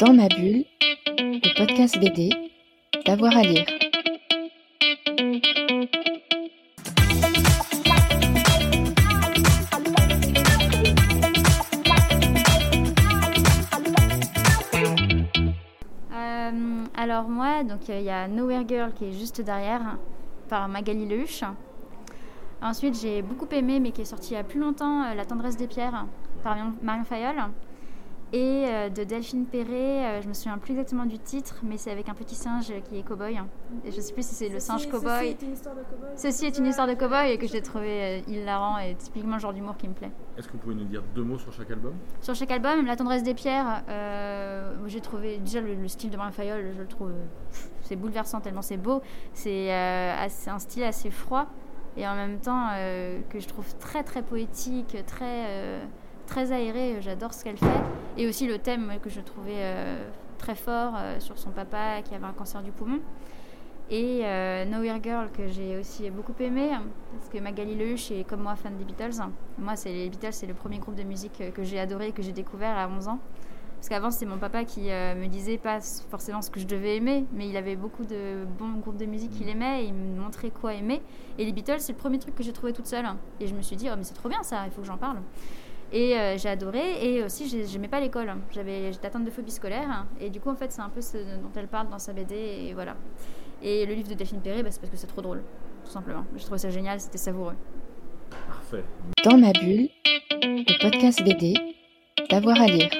Dans ma bulle, le podcast BD, d'avoir à lire. Euh, alors moi, donc il y a Nowhere Girl qui est juste derrière, par Magali Lehuche. Ensuite, j'ai beaucoup aimé, mais qui est sorti il y a plus longtemps, euh, La tendresse des pierres, par Marion Fayol. Et euh, de Delphine Perret, euh, je me souviens plus exactement du titre, mais c'est avec un petit singe qui est cow-boy. Et je sais plus si c'est le singe cow-boy. Ceci est une histoire de cow-boy. Ceci est une histoire de cow-boy et que j'ai trouvé euh, hilarant et typiquement le genre d'humour qui me plaît. Est-ce que vous pouvez nous dire deux mots sur chaque album? Sur chaque album, La tendresse des pierres, euh, j'ai trouvé déjà le, le style de Marion Fayol, je le trouve c'est bouleversant tellement c'est beau. C'est euh, un style assez froid et en même temps euh, que je trouve très très poétique, très euh, très aéré. J'adore ce qu'elle fait et aussi le thème que je trouvais euh, très fort euh, sur son papa qui avait un cancer du poumon. Et euh, Nowhere Girl que j'ai aussi beaucoup aimé parce que Magali Lehuche est comme moi fan des Beatles. Moi, c'est les Beatles, c'est le premier groupe de musique euh, que j'ai adoré, que j'ai découvert à 11 ans. Parce qu'avant, c'était mon papa qui euh, me disait pas forcément ce que je devais aimer, mais il avait beaucoup de bons groupes de musique qu'il aimait et il me montrait quoi aimer. Et les Beatles, c'est le premier truc que j'ai trouvé toute seule. Et je me suis dit, oh, mais c'est trop bien ça, il faut que j'en parle. Et euh, j'ai adoré. Et aussi, j'aimais pas l'école. J'avais, j'étais atteinte de phobie scolaire. Et du coup, en fait, c'est un peu ce dont elle parle dans sa BD. Et voilà. Et le livre de Delphine Perret, bah, c'est parce que c'est trop drôle, tout simplement. Je trouvé ça génial, c'était savoureux. Parfait. Dans ma bulle, le podcast BD, d'avoir à lire.